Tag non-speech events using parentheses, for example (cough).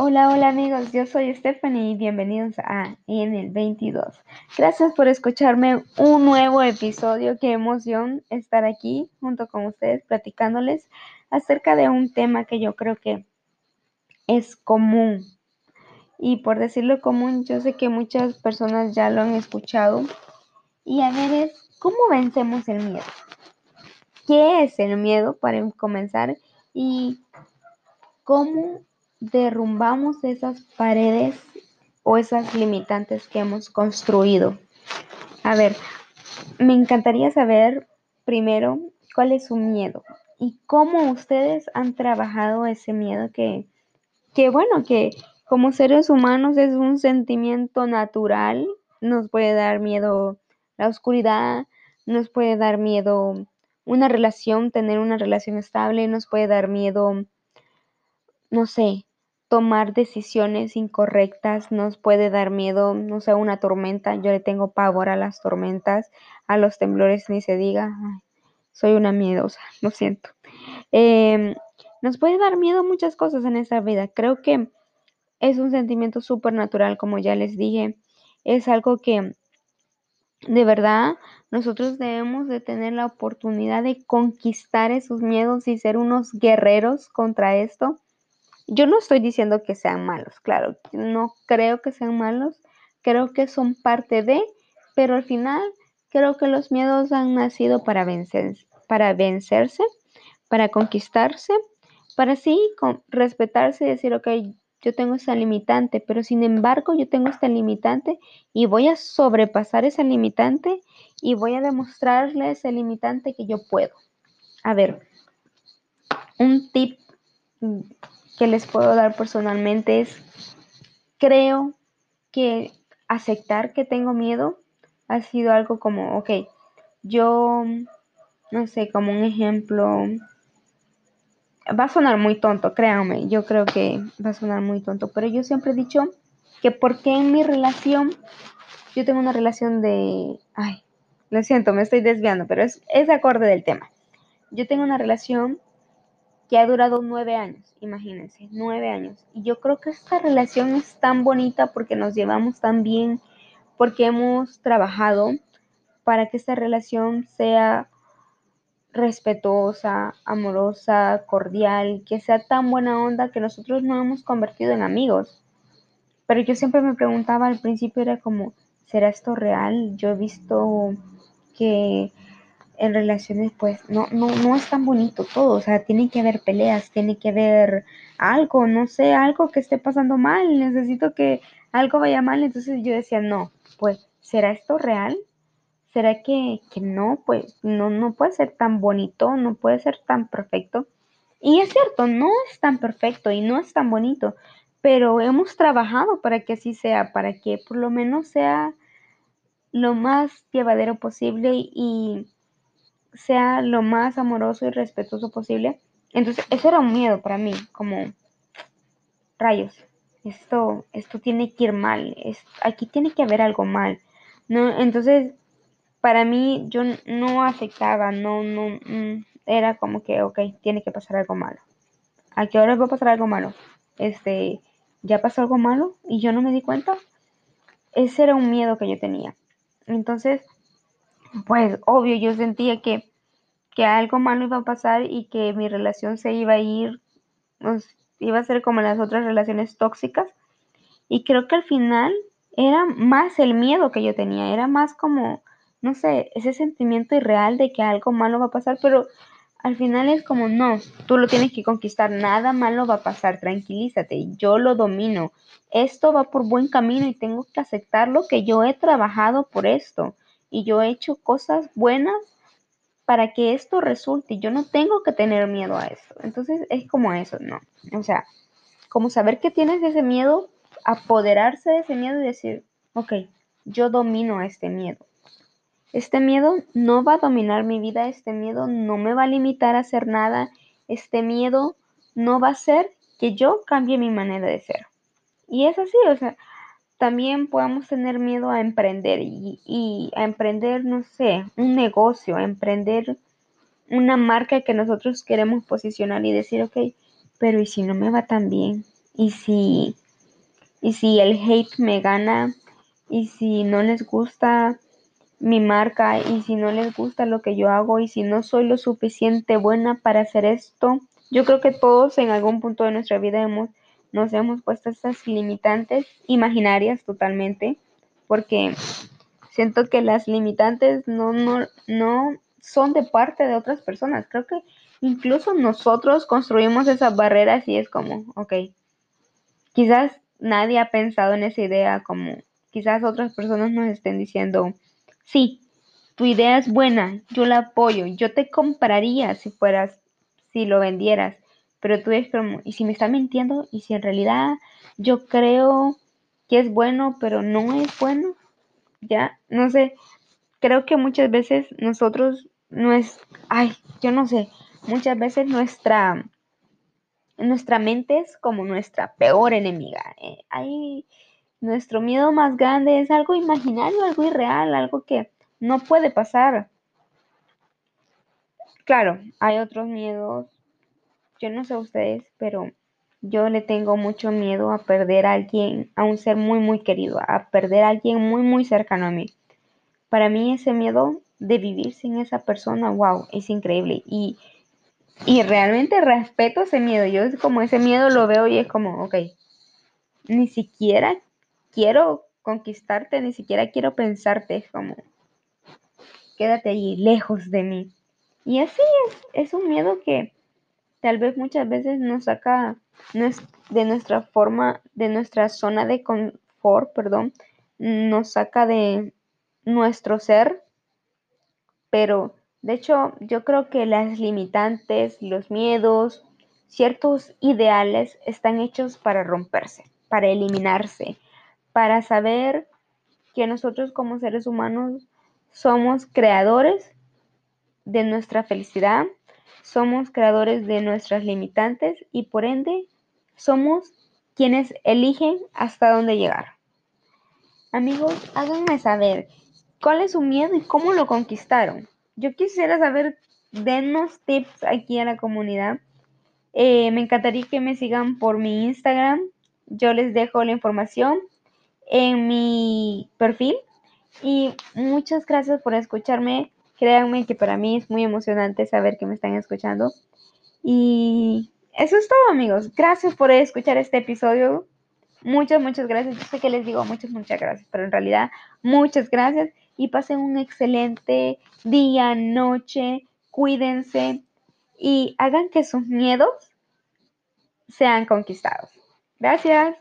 Hola, hola amigos, yo soy Stephanie y bienvenidos a En el 22. Gracias por escucharme un nuevo episodio. Qué emoción estar aquí junto con ustedes platicándoles acerca de un tema que yo creo que es común. Y por decirlo común, yo sé que muchas personas ya lo han escuchado. Y a ver, es ¿cómo vencemos el miedo? ¿Qué es el miedo para comenzar? Y cómo derrumbamos esas paredes o esas limitantes que hemos construido. A ver, me encantaría saber primero cuál es su miedo y cómo ustedes han trabajado ese miedo que, que bueno, que como seres humanos es un sentimiento natural, nos puede dar miedo la oscuridad, nos puede dar miedo una relación, tener una relación estable, nos puede dar miedo, no sé, tomar decisiones incorrectas, nos puede dar miedo, no sé, una tormenta. Yo le tengo pavor a las tormentas, a los temblores, ni se diga. soy una miedosa, (laughs) lo siento. Em, nos puede dar miedo muchas cosas en esta vida. Creo que es un sentimiento súper natural, como ya les dije. Es algo que de verdad nosotros debemos de tener la oportunidad de conquistar esos miedos y ser unos guerreros contra esto. Yo no estoy diciendo que sean malos, claro, no creo que sean malos, creo que son parte de, pero al final creo que los miedos han nacido para, vencer, para vencerse, para conquistarse, para así respetarse y decir, ok, yo tengo esa limitante, pero sin embargo yo tengo esta limitante y voy a sobrepasar esa limitante y voy a demostrarle ese limitante que yo puedo. A ver, un tip que les puedo dar personalmente es, creo que aceptar que tengo miedo ha sido algo como, ok, yo, no sé, como un ejemplo, va a sonar muy tonto, créanme, yo creo que va a sonar muy tonto, pero yo siempre he dicho que porque en mi relación, yo tengo una relación de, ay, lo siento, me estoy desviando, pero es, es acorde del tema. Yo tengo una relación que ha durado nueve años, imagínense, nueve años. Y yo creo que esta relación es tan bonita porque nos llevamos tan bien, porque hemos trabajado para que esta relación sea respetuosa, amorosa, cordial, que sea tan buena onda que nosotros no hemos convertido en amigos. Pero yo siempre me preguntaba al principio, era como, ¿será esto real? Yo he visto que en relaciones pues no, no, no es tan bonito todo, o sea, tiene que haber peleas, tiene que haber algo, no sé, algo que esté pasando mal, necesito que algo vaya mal, entonces yo decía, no, pues, ¿será esto real? ¿Será que, que no? Pues no, no puede ser tan bonito, no puede ser tan perfecto. Y es cierto, no es tan perfecto y no es tan bonito, pero hemos trabajado para que así sea, para que por lo menos sea lo más llevadero posible y sea lo más amoroso y respetuoso posible. Entonces, eso era un miedo para mí, como rayos, esto, esto tiene que ir mal, es, aquí tiene que haber algo mal, ¿no? Entonces, para mí, yo no aceptaba, no, no, mm, era como que, ok, tiene que pasar algo malo. ¿A qué hora va a pasar algo malo? Este, ¿ya pasó algo malo y yo no me di cuenta? Ese era un miedo que yo tenía. Entonces, pues obvio, yo sentía que, que algo malo iba a pasar y que mi relación se iba a ir, pues, iba a ser como las otras relaciones tóxicas. Y creo que al final era más el miedo que yo tenía, era más como, no sé, ese sentimiento irreal de que algo malo va a pasar, pero al final es como, no, tú lo tienes que conquistar, nada malo va a pasar, tranquilízate, yo lo domino, esto va por buen camino y tengo que aceptarlo que yo he trabajado por esto y yo he hecho cosas buenas para que esto resulte. Yo no tengo que tener miedo a esto. Entonces es como eso, ¿no? O sea, como saber que tienes ese miedo, apoderarse de ese miedo y decir, ok, yo domino este miedo. Este miedo no va a dominar mi vida, este miedo no me va a limitar a hacer nada, este miedo no va a hacer que yo cambie mi manera de ser. Y es así, o sea, también podemos tener miedo a emprender y, a emprender, no sé, un negocio, a emprender una marca que nosotros queremos posicionar y decir, ok, pero ¿y si no me va tan bien? y si, y si el hate me gana y si no les gusta mi marca y si no les gusta lo que yo hago y si no soy lo suficiente buena para hacer esto, yo creo que todos en algún punto de nuestra vida hemos, nos hemos puesto estas limitantes imaginarias totalmente, porque siento que las limitantes no, no, no son de parte de otras personas. Creo que incluso nosotros construimos esas barreras y es como, ok, quizás nadie ha pensado en esa idea como quizás otras personas nos estén diciendo, sí, tu idea es buena, yo la apoyo, yo te compraría si fueras, si lo vendieras, pero tú es como, ¿y si me está mintiendo? ¿Y si en realidad yo creo que es bueno, pero no es bueno? Ya, no sé, creo que muchas veces nosotros no es, ay, yo no sé, muchas veces nuestra, nuestra mente es como nuestra peor enemiga. Eh, hay nuestro miedo más grande es algo imaginario, algo irreal, algo que no puede pasar. Claro, hay otros miedos. Yo no sé ustedes, pero yo le tengo mucho miedo a perder a alguien, a un ser muy, muy querido, a perder a alguien muy, muy cercano a mí. Para mí ese miedo de vivir sin esa persona, wow, es increíble. Y, y realmente respeto ese miedo. Yo es como ese miedo lo veo y es como, ok, ni siquiera quiero conquistarte, ni siquiera quiero pensarte, es como, quédate allí, lejos de mí. Y así es, es un miedo que tal vez muchas veces nos saca de nuestra forma, de nuestra zona de confort, perdón, nos saca de nuestro ser, pero de hecho yo creo que las limitantes, los miedos, ciertos ideales están hechos para romperse, para eliminarse, para saber que nosotros como seres humanos somos creadores de nuestra felicidad, somos creadores de nuestras limitantes y por ende somos quienes eligen hasta dónde llegar. Amigos, háganme saber cuál es su miedo y cómo lo conquistaron. Yo quisiera saber, denos tips aquí a la comunidad. Eh, me encantaría que me sigan por mi Instagram. Yo les dejo la información en mi perfil. Y muchas gracias por escucharme. Créanme que para mí es muy emocionante saber que me están escuchando. Y eso es todo, amigos. Gracias por escuchar este episodio. Muchas, muchas gracias. Yo sé que les digo muchas, muchas gracias, pero en realidad muchas gracias y pasen un excelente día, noche. Cuídense y hagan que sus miedos sean conquistados. Gracias.